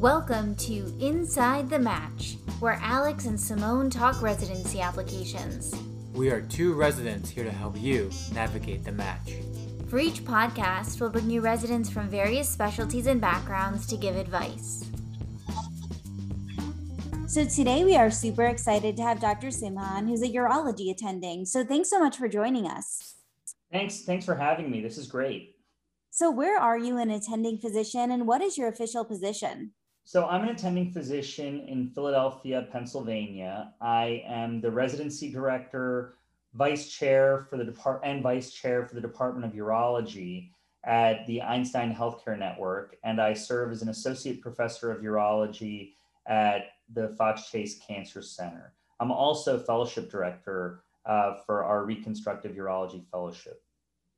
Welcome to Inside the Match, where Alex and Simone talk residency applications. We are two residents here to help you navigate the match. For each podcast, we'll bring you residents from various specialties and backgrounds to give advice. So today we are super excited to have Dr. Simhan, who's a urology attending. So thanks so much for joining us. Thanks. Thanks for having me. This is great. So where are you an attending physician and what is your official position? So I'm an attending physician in Philadelphia, Pennsylvania. I am the residency director, vice chair for the department and vice chair for the Department of Urology at the Einstein Healthcare Network, and I serve as an associate professor of urology at the Fox Chase Cancer Center. I'm also fellowship director uh, for our reconstructive urology fellowship.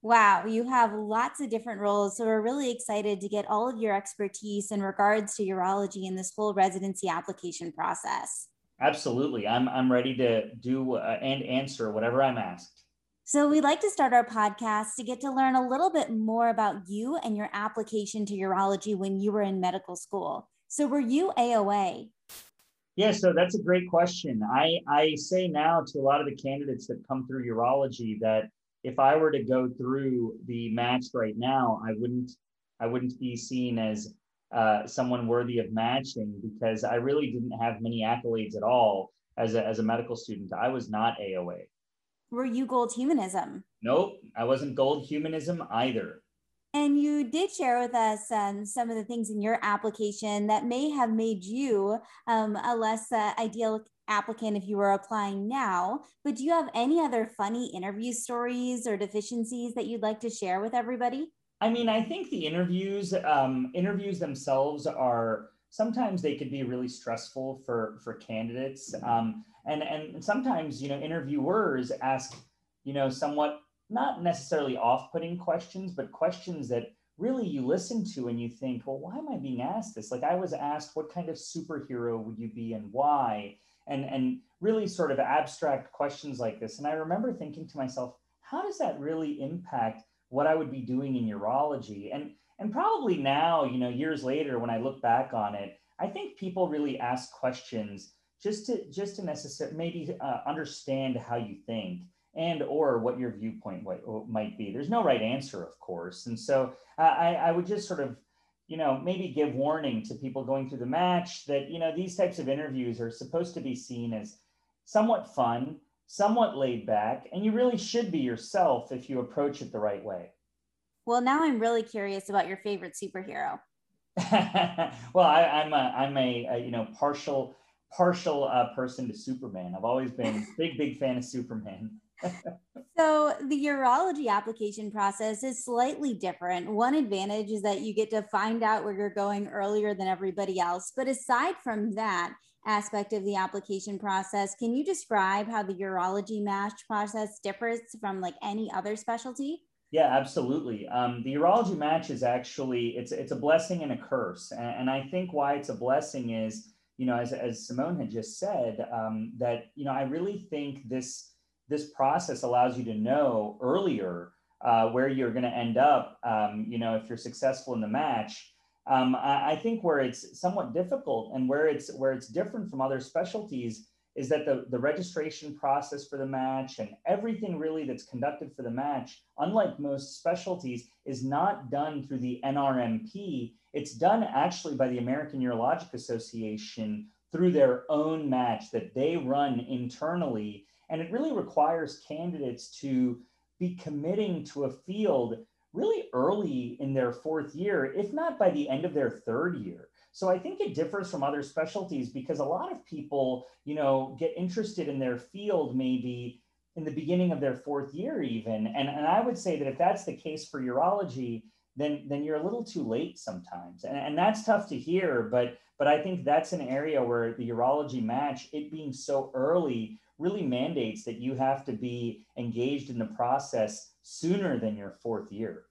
Wow, you have lots of different roles. So we're really excited to get all of your expertise in regards to urology in this whole residency application process. Absolutely. I'm, I'm ready to do uh, and answer whatever I'm asked. So we'd like to start our podcast to get to learn a little bit more about you and your application to urology when you were in medical school. So were you AOA? Yeah, so that's a great question. I, I say now to a lot of the candidates that come through urology that if I were to go through the match right now, I wouldn't I wouldn't be seen as uh, someone worthy of matching because I really didn't have many accolades at all as a, as a medical student. I was not AOA. Were you gold humanism? Nope, I wasn't gold humanism either. And you did share with us um, some of the things in your application that may have made you um, a less uh, ideal applicant if you were applying now. But do you have any other funny interview stories or deficiencies that you'd like to share with everybody? I mean, I think the interviews um, interviews themselves are sometimes they could be really stressful for for candidates, um, and and sometimes you know interviewers ask you know somewhat not necessarily off-putting questions, but questions that really you listen to and you think, well, why am I being asked this? Like I was asked, what kind of superhero would you be and why? and and really sort of abstract questions like this and i remember thinking to myself how does that really impact what i would be doing in urology and and probably now you know years later when i look back on it i think people really ask questions just to just to necessarily maybe uh, understand how you think and or what your viewpoint might be there's no right answer of course and so uh, I, I would just sort of you know, maybe give warning to people going through the match that, you know, these types of interviews are supposed to be seen as somewhat fun, somewhat laid back, and you really should be yourself if you approach it the right way. Well, now I'm really curious about your favorite superhero. well, I, am a, I'm a, a, you know, partial, partial uh, person to Superman. I've always been big, big fan of Superman. So the urology application process is slightly different. One advantage is that you get to find out where you're going earlier than everybody else. But aside from that aspect of the application process, can you describe how the urology match process differs from like any other specialty? Yeah, absolutely. Um, the urology match is actually it's it's a blessing and a curse, and, and I think why it's a blessing is you know as as Simone had just said um, that you know I really think this this process allows you to know earlier uh, where you're going to end up, um, you know, if you're successful in the match. Um, I, I, think where it's somewhat difficult and where it's where it's different from other specialties is that the, the registration process for the match and everything really that's conducted for the match, unlike most specialties, is not done through the NRMP. It's done actually by the American Urologic Association through their own match that they run internally and it really requires candidates to be committing to a field really early in their fourth year, if not by the end of their third year. So I think it differs from other specialties because a lot of people, you know, get interested in their field maybe in the beginning of their fourth year even. And, and I would say that if that's the case for urology, then then you're a little too late sometimes. And, and that's tough to hear, but but I think that's an area where the urology match, it being so early, really mandates that you have to be engaged in the process sooner than your fourth year.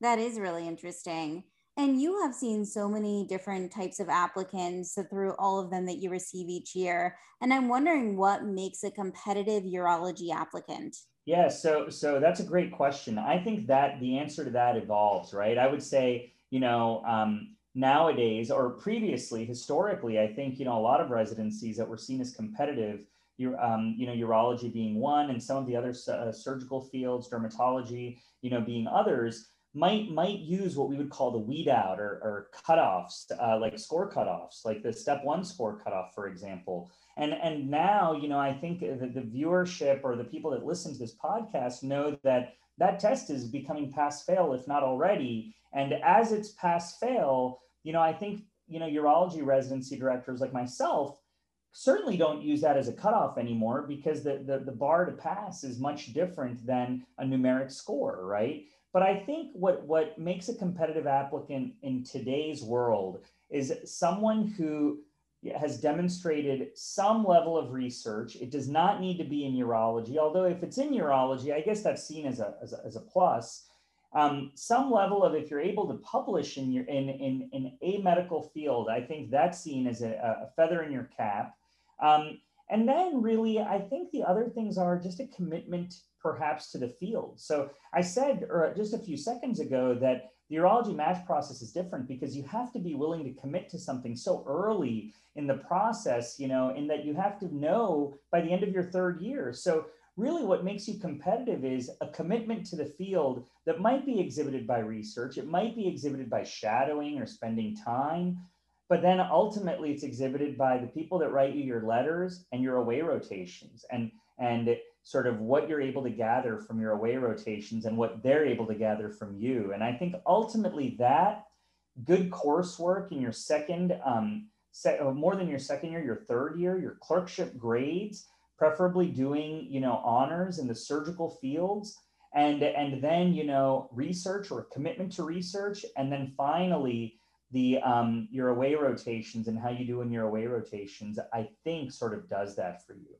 That is really interesting. And you have seen so many different types of applicants through all of them that you receive each year. And I'm wondering what makes a competitive urology applicant? Yeah, so so that's a great question. I think that the answer to that evolves, right? I would say, you know, um, nowadays or previously historically i think you know a lot of residencies that were seen as competitive um, you know urology being one and some of the other uh, surgical fields dermatology you know being others might might use what we would call the weed out or, or cutoffs uh, like score cutoffs like the step one score cutoff for example. And and now you know i think that the viewership or the people that listen to this podcast know that that test is becoming pass fail if not already. And as it's pass fail you know i think you know urology residency directors like myself certainly don't use that as a cutoff anymore because the, the, the bar to pass is much different than a numeric score right but i think what what makes a competitive applicant in today's world is someone who has demonstrated some level of research. It does not need to be in urology, although if it's in urology, I guess that's seen as a, as a, as a plus. Um, some level of if you're able to publish in your in, in, in a medical field, I think that's seen as a, a feather in your cap. Um, and then really, I think the other things are just a commitment perhaps to the field. So I said or just a few seconds ago that the urology match process is different because you have to be willing to commit to something so early in the process, you know, in that you have to know by the end of your third year. So really what makes you competitive is a commitment to the field that might be exhibited by research. It might be exhibited by shadowing or spending time, but then ultimately it's exhibited by the people that write you your letters and your away rotations and and sort of what you're able to gather from your away rotations and what they're able to gather from you. And I think ultimately that good coursework in your second, um, uh, more than your second year, your third year, your clerkship grades, preferably doing, you know, honors in the surgical fields and and then you know research or commitment to research. And then finally the um, your away rotations and how you do in your away rotations i think sort of does that for you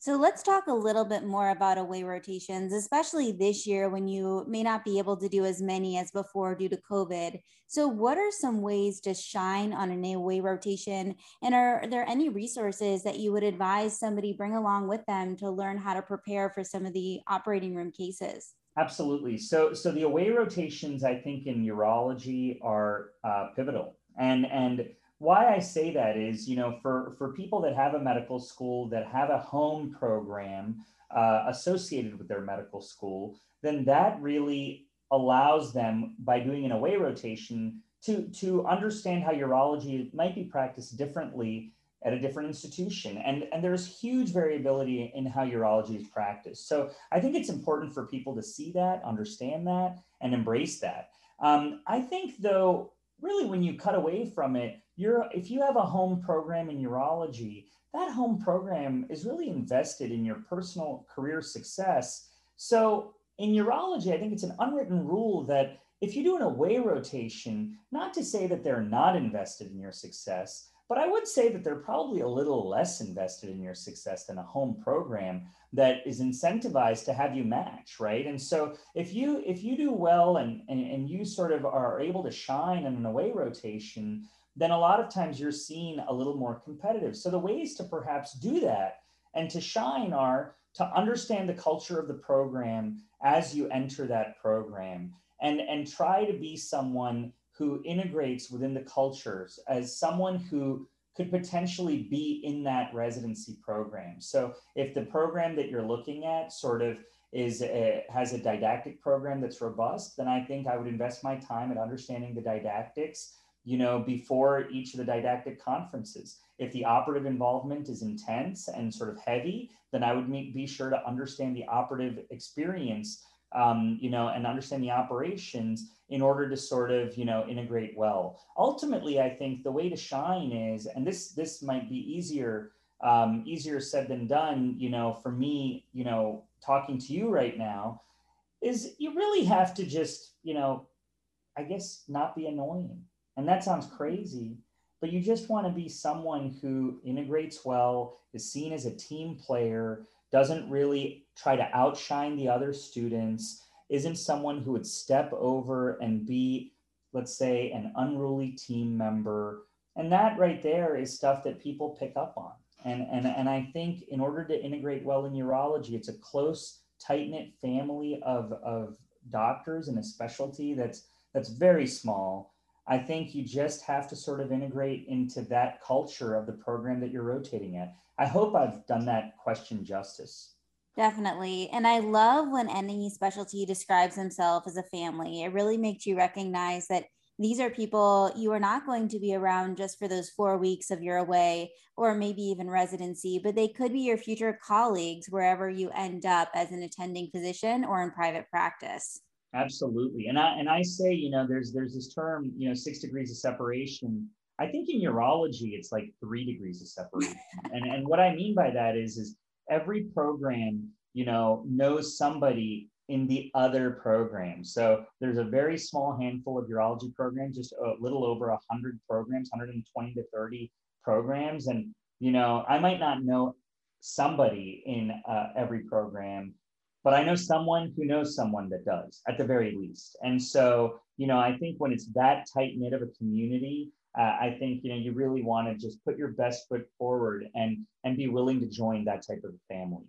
so let's talk a little bit more about away rotations, especially this year when you may not be able to do as many as before due to COVID. So, what are some ways to shine on an away rotation? And are there any resources that you would advise somebody bring along with them to learn how to prepare for some of the operating room cases? Absolutely. So, so the away rotations, I think, in urology are uh, pivotal, and and why I say that is, you know, for, for people that have a medical school, that have a home program uh, associated with their medical school, then that really allows them, by doing an away rotation, to, to understand how urology might be practiced differently at a different institution. And, and there's huge variability in how urology is practiced. So I think it's important for people to see that, understand that, and embrace that. Um, I think, though, really, when you cut away from it, you're if you have a home program in urology, that home program is really invested in your personal career success. So in urology, I think it's an unwritten rule that if you do an away rotation, not to say that they're not invested in your success, but I would say that they're probably a little less invested in your success than a home program that is incentivized to have you match, right? And so if you if you do well and and, and you sort of are able to shine in an away rotation, then a lot of times you're seen a little more competitive. So the ways to perhaps do that and to shine are to understand the culture of the program as you enter that program and, and try to be someone who integrates within the cultures as someone who could potentially be in that residency program. So if the program that you're looking at sort of is a, has a didactic program that's robust, then I think I would invest my time at understanding the didactics you know, before each of the didactic conferences. If the operative involvement is intense and sort of heavy, then I would make, be sure to understand the operative experience, um, you know, and understand the operations in order to sort of, you know, integrate well. Ultimately, I think the way to shine is, and this this might be easier um, easier said than done, you know, for me, you know, talking to you right now, is you really have to just, you know, I guess not be annoying and that sounds crazy, but you just want to be someone who integrates well, is seen as a team player, doesn't really try to outshine the other students, isn't someone who would step over and be, let's say, an unruly team member. And that right there is stuff that people pick up on. And, and, and I think in order to integrate well in urology, it's a close, tight knit family of, of doctors and a specialty that's, that's very small I think you just have to sort of integrate into that culture of the program that you're rotating at. I hope I've done that question justice. Definitely. And I love when any specialty describes himself as a family. It really makes you recognize that these are people you are not going to be around just for those four weeks of your away or maybe even residency, but they could be your future colleagues wherever you end up as an attending physician or in private practice. Absolutely. And I and I say, you know, there's there's this term, you know, six degrees of separation. I think in urology it's like three degrees of separation. and and what I mean by that is is every program, you know, knows somebody in the other program. So there's a very small handful of urology programs, just a little over 100 programs, 120 to 30 programs. And, you know, I might not know somebody in uh, every program, but I know someone who knows someone that does at the very least. And so, you know, I think when it's that tight knit of a community, uh, I think you know you really want to just put your best foot forward and and be willing to join that type of family.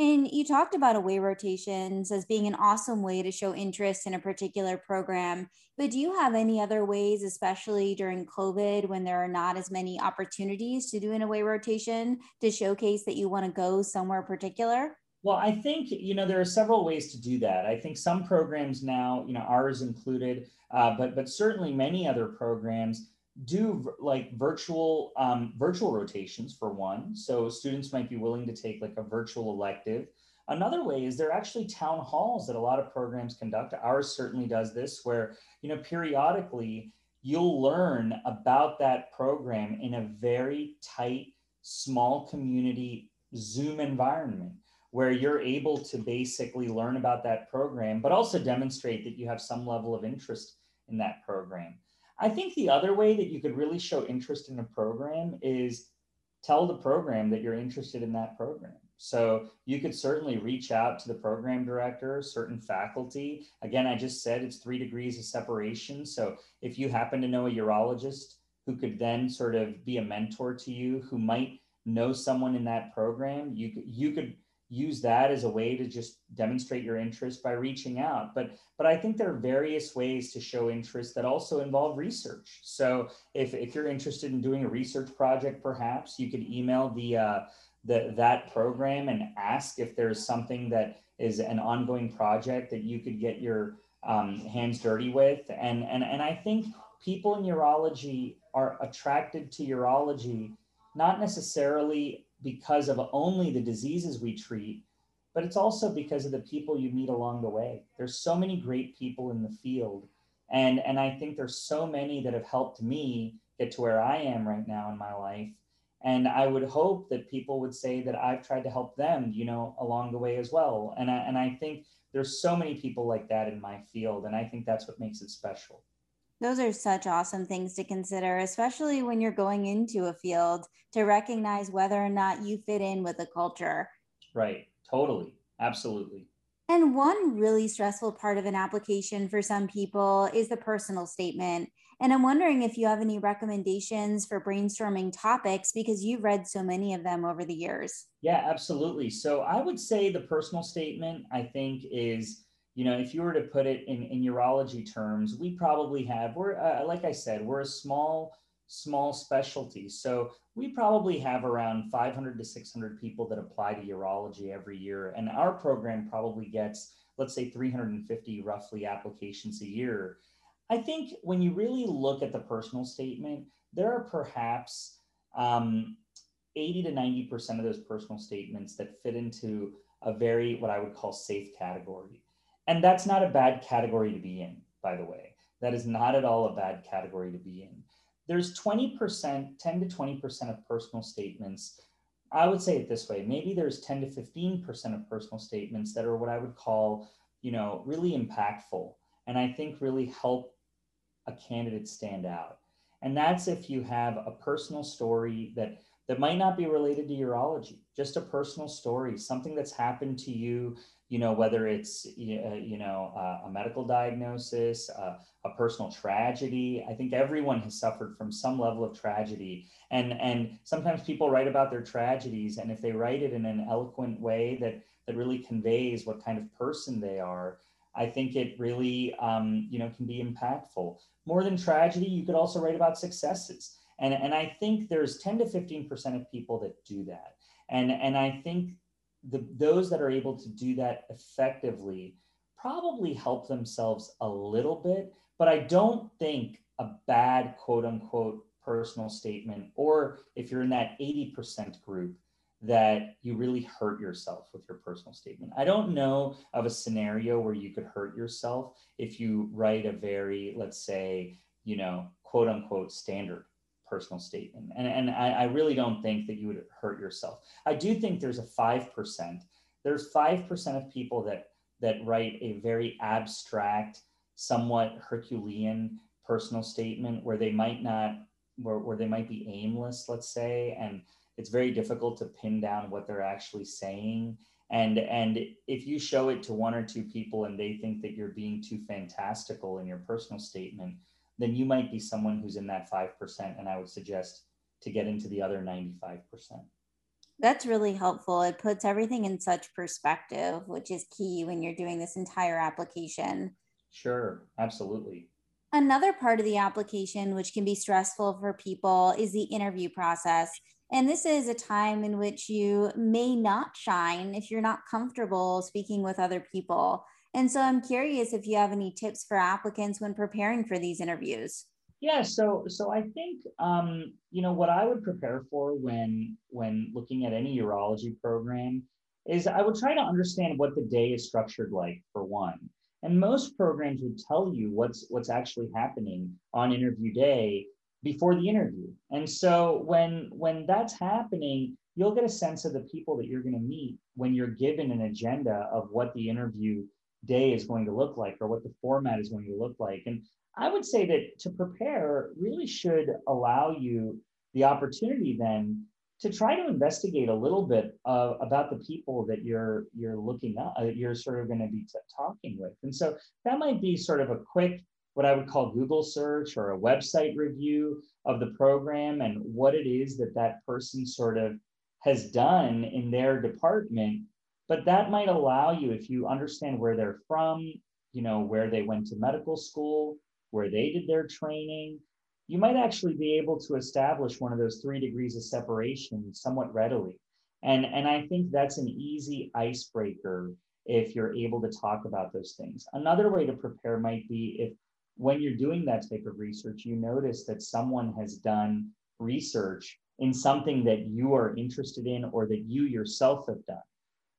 And you talked about away rotations as being an awesome way to show interest in a particular program. But do you have any other ways, especially during COVID, when there are not as many opportunities to do an away rotation, to showcase that you want to go somewhere particular? Well, I think you know there are several ways to do that. I think some programs now, you know, ours included, uh, but but certainly many other programs do like virtual um, virtual rotations for one. So students might be willing to take like a virtual elective. Another way is there are actually town halls that a lot of programs conduct. Ours certainly does this, where you know periodically you'll learn about that program in a very tight, small community Zoom environment where you're able to basically learn about that program, but also demonstrate that you have some level of interest in that program. I think the other way that you could really show interest in a program is tell the program that you're interested in that program. So you could certainly reach out to the program director, certain faculty. Again, I just said it's three degrees of separation. So if you happen to know a urologist who could then sort of be a mentor to you, who might know someone in that program, you you could use that as a way to just demonstrate your interest by reaching out. But but i think there are various ways to show interest that also involve research. So if, if you're interested in doing a research project perhaps you could email the uh, the that program and ask if there's something that is an ongoing project that you could get your um, hands dirty with. And and and i think people in urology are attracted to urology not necessarily because of only the diseases we treat, but it's also because of the people you meet along the way. There's so many great people in the field. And, and I think there's so many that have helped me get to where I am right now in my life. And I would hope that people would say that I've tried to help them, you know, along the way as well. And I, and I think there's so many people like that in my field. And I think that's what makes it special. Those are such awesome things to consider, especially when you're going into a field to recognize whether or not you fit in with the culture. Right. Totally. Absolutely. And one really stressful part of an application for some people is the personal statement. And I'm wondering if you have any recommendations for brainstorming topics because you've read so many of them over the years. Yeah, absolutely. So I would say the personal statement, I think, is you know, if you were to put it in, in urology terms, we probably have, we're, uh, like I said, we're a small, small specialty. So we probably have around 500 to 600 people that apply to urology every year. And our program probably gets, let's say, 350 roughly applications a year. I think when you really look at the personal statement, there are perhaps um, 80 to 90% of those personal statements that fit into a very, what I would call safe category. And that's not a bad category to be in, by the way. That is not at all a bad category to be in. There's 20%, 10 to 20% of personal statements. I would say it this way maybe there's 10 to 15% of personal statements that are what I would call, you know, really impactful. And I think really help a candidate stand out. And that's if you have a personal story that that might not be related to urology, just a personal story, something that's happened to you you know, whether it's, you know, uh, a medical diagnosis, uh, a personal tragedy. I think everyone has suffered from some level of tragedy. And, and sometimes people write about their tragedies. And if they write it in an eloquent way that, that really conveys what kind of person they are, I think it really, um, you know, can be impactful. More than tragedy, you could also write about successes. And, and I think there's 10 to 15% of people that do that. And, and I think the, those that are able to do that effectively probably help themselves a little bit, but I don't think a bad quote unquote personal statement, or if you're in that 80% group, that you really hurt yourself with your personal statement. I don't know of a scenario where you could hurt yourself if you write a very, let's say, you know, quote unquote standard personal statement. And, and I, I really don't think that you would hurt yourself. I do think there's a 5%. There's 5% of people that that write a very abstract, somewhat Herculean personal statement where they might not where, where they might be aimless, let's say, and it's very difficult to pin down what they're actually saying and and if you show it to one or two people and they think that you're being too fantastical in your personal statement then you might be someone who's in that 5% and i would suggest to get into the other 95% that's really helpful. It puts everything in such perspective which is key when you're doing this entire application. Sure absolutely. Another part of the application which can be stressful for people is the interview process. And this is a time in which you may not shine if you're not comfortable speaking with other people. And so I'm curious if you have any tips for applicants when preparing for these interviews. Yeah, so so I think um, you know what I would prepare for when when looking at any urology program is I would try to understand what the day is structured like for one. And most programs would tell you what's what's actually happening on interview day before the interview. And so when when that's happening, you'll get a sense of the people that you're going to meet when you're given an agenda of what the interview day is going to look like or what the format is going to look like. And I would say that to prepare really should allow you the opportunity then to try to investigate a little bit uh, about the people that you're you're looking at, uh, you're sort of going to be t- talking with. And so that might be sort of a quick what I would call Google search or a website review of the program and what it is that that person sort of has done in their department. But that might allow you, if you understand where they're from, you know, where they went to medical school, where they did their training, you might actually be able to establish one of those three degrees of separation somewhat readily. And, and I think that's an easy icebreaker if you're able to talk about those things. Another way to prepare might be if when you're doing that type of research, you notice that someone has done research in something that you are interested in or that you yourself have done.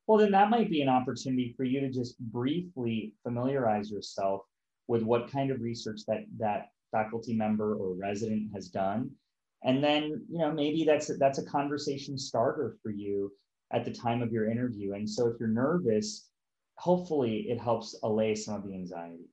Well, then that might be an opportunity for you to just briefly familiarize yourself with what kind of research that that faculty member or resident has done. And then, you know, maybe that's a, that's a conversation starter for you at the time of your interview. And so if you're nervous, hopefully it helps allay some of the anxiety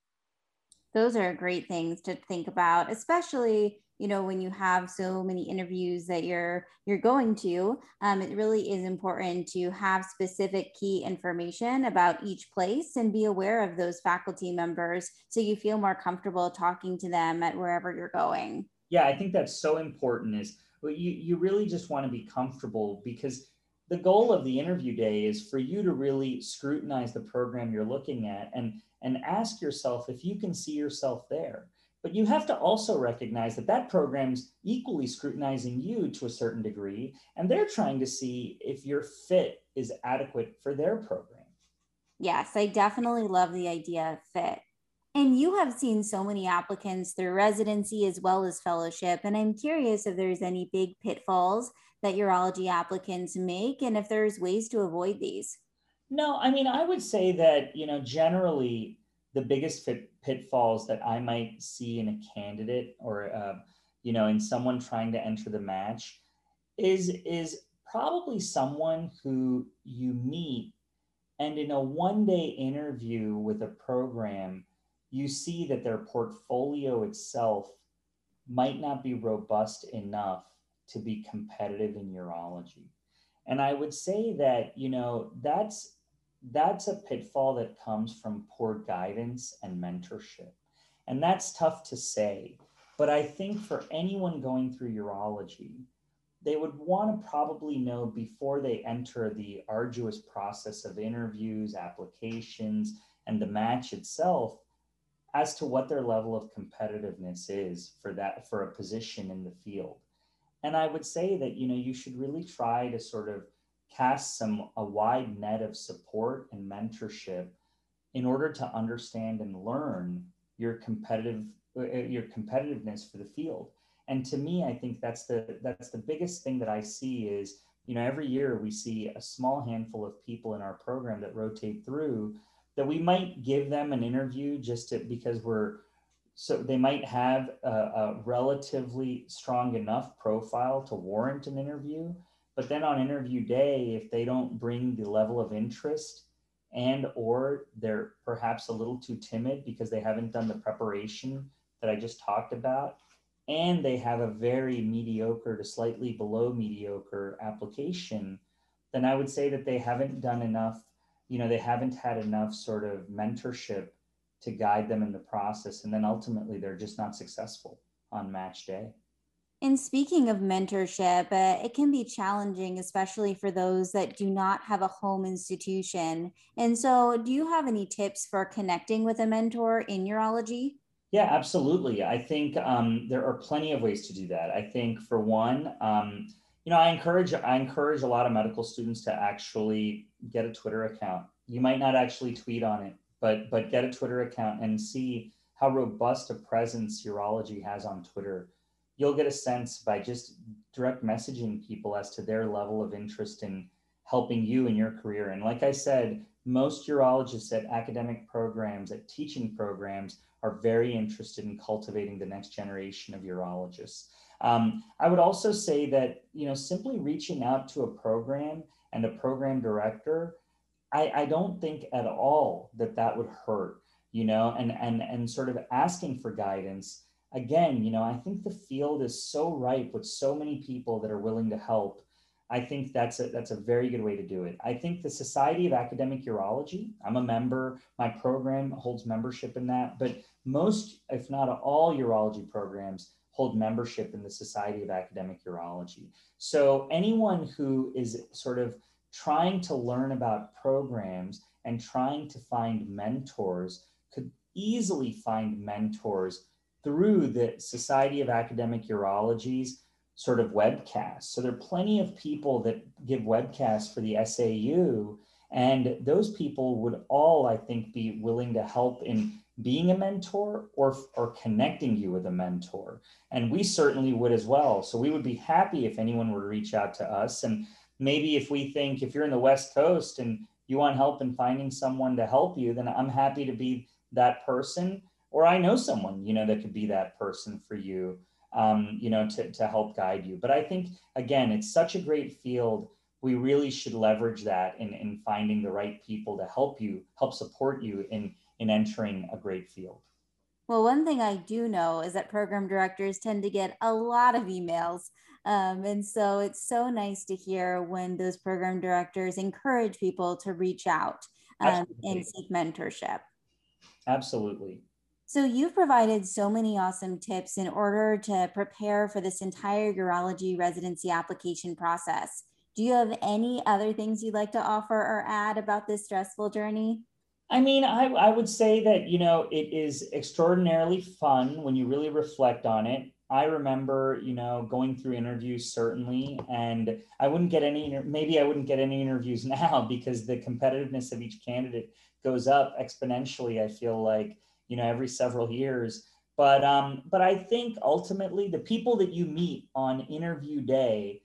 those are great things to think about especially you know when you have so many interviews that you're you're going to um, it really is important to have specific key information about each place and be aware of those faculty members so you feel more comfortable talking to them at wherever you're going yeah i think that's so important is you, you really just want to be comfortable because the goal of the interview day is for you to really scrutinize the program you're looking at and and ask yourself if you can see yourself there. But you have to also recognize that that program's equally scrutinizing you to a certain degree, and they're trying to see if your fit is adequate for their program. Yes, I definitely love the idea of fit. And you have seen so many applicants through residency as well as fellowship. And I'm curious if there's any big pitfalls that urology applicants make and if there's ways to avoid these. No, I mean, I would say that, you know, generally the biggest fit, pitfalls that I might see in a candidate or, uh, you know, in someone trying to enter the match is, is probably someone who you meet and in a one day interview with a program, you see that their portfolio itself might not be robust enough to be competitive in urology. And I would say that, you know, that's that's a pitfall that comes from poor guidance and mentorship. And that's tough to say. But I think for anyone going through urology, they would want to probably know before they enter the arduous process of interviews, applications, and the match itself as to what their level of competitiveness is for that for a position in the field and i would say that you know you should really try to sort of cast some a wide net of support and mentorship in order to understand and learn your competitive uh, your competitiveness for the field. And to me i think that's the that's the biggest thing that i see is you know every year we see a small handful of people in our program that rotate through that we might give them an interview just to, because we're so they might have a, a, relatively strong enough profile to warrant an interview but then on interview day if they don't bring the level of interest and or they're perhaps a little too timid because they haven't done the preparation that i just talked about and they have a very mediocre to slightly below mediocre application then i would say that they haven't done enough you know they haven't had enough sort of mentorship to guide them in the process and then ultimately they're just not successful on match day and speaking of mentorship, uh, it can be challenging, especially for those that do not have a home institution. And so, do you have any tips for connecting with a mentor in urology? Yeah, absolutely. I think um, there are plenty of ways to do that. I think, for one, um, you know, I encourage I encourage a lot of medical students to actually get a Twitter account. You might not actually tweet on it, but but get a Twitter account and see how robust a presence urology has on Twitter you'll get a sense by just direct messaging people as to their level of interest in helping you in your career. And like I said, most urologists at academic programs, at teaching programs, are very interested in cultivating the next generation of urologists. Um, I would also say that you know simply reaching out to a program and a program director, I, I don't think at all that that would hurt. You know, and and and sort of asking for guidance again, you know, I think the field is so ripe with so many people that are willing to help. I think that's a, that's a very good way to do it. I think the Society of Academic Urology, I'm a member, my program holds membership in that, but most, if not all urology programs hold membership in the Society of Academic Urology. So anyone who is sort of trying to learn about programs and trying to find mentors could easily find mentors through the Society of Academic Urology's sort of webcast. So there are plenty of people that give webcasts for the SAU, and those people would all, I think, be willing to help in being a mentor or, or connecting you with a mentor. And we certainly would as well. So we would be happy if anyone were to reach out to us. And maybe if we think if you're in the West Coast and you want help in finding someone to help you, then I'm happy to be that person or I know someone, you know, that could be that person for you, um, you know, to, to help guide you. But I think, again, it's such a great field. We really should leverage that in, in finding the right people to help you, help support you in, in entering a great field. Well, one thing I do know is that program directors tend to get a lot of emails. Um, and so it's so nice to hear when those program directors encourage people to reach out um, and seek mentorship. Absolutely. So you've provided so many awesome tips in order to prepare for this entire urology residency application process. Do you have any other things you'd like to offer or add about this stressful journey? I mean, I, I would say that, you know, it is extraordinarily fun when you really reflect on it. I remember, you know, going through interviews certainly, and I wouldn't get any, maybe I wouldn't get any interviews now because the competitiveness of each candidate goes up exponentially. I feel like you know every several years. But um but i think ultimately the people that you meet on interview day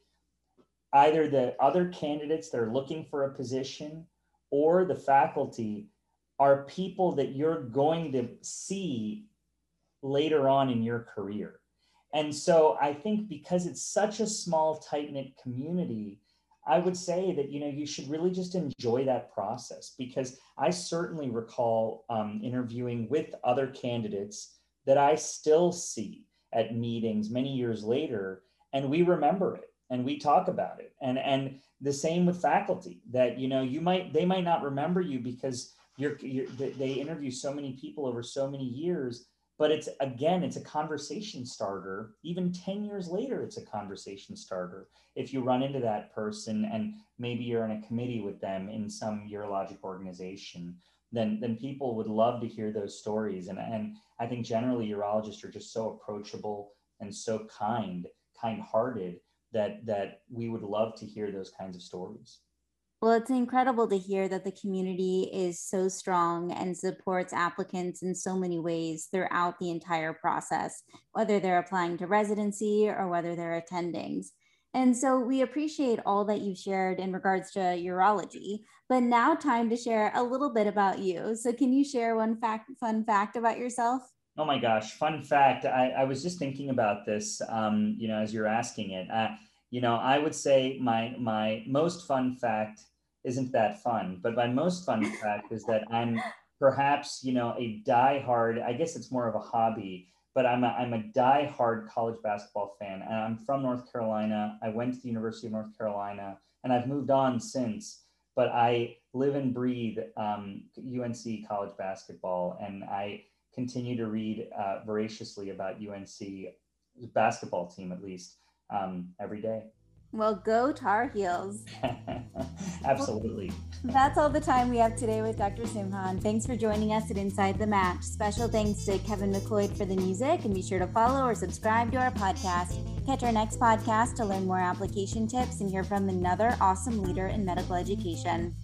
either the other candidates that are looking for a position or the faculty are people that you're going to see later on in your career. And so i think because it's such a small tight knit community I would say that you know you should really just enjoy that process because I certainly recall um, interviewing with other candidates that I still see at meetings many years later, and we remember it and we talk about it, and and the same with faculty that you know you might they might not remember you because you're, you're they interview so many people over so many years but it's again it's a conversation starter even 10 years later it's a conversation starter if you run into that person and maybe you're in a committee with them in some urologic organization then then people would love to hear those stories. And and I think generally urologists are just so approachable and so kind, kind-hearted that that we would love to hear those kinds of stories. Well, it's incredible to hear that the community is so strong and supports applicants in so many ways throughout the entire process, whether they're applying to residency or whether they're attending. And so we appreciate all that you've shared in regards to urology. But now, time to share a little bit about you. So, can you share one fact, fun fact about yourself? Oh my gosh, fun fact. I, I was just thinking about this, um, you know, as you're asking it. Uh, you know, I would say my my most fun fact isn't that fun, but my most fun fact is that I'm perhaps, you know, a die-hard, I guess it's more of a hobby, but I'm a, I'm a die-hard college basketball fan. And I'm from North Carolina. I went to the University of North Carolina and I've moved on since, but I live and breathe um, UNC college basketball. And I continue to read uh, voraciously about UNC basketball team, at least um, every day. Well, go Tar Heels. Absolutely. That's all the time we have today with Dr. Simhan. Thanks for joining us at Inside the Match. Special thanks to Kevin MacLeod for the music, and be sure to follow or subscribe to our podcast. Catch our next podcast to learn more application tips and hear from another awesome leader in medical education.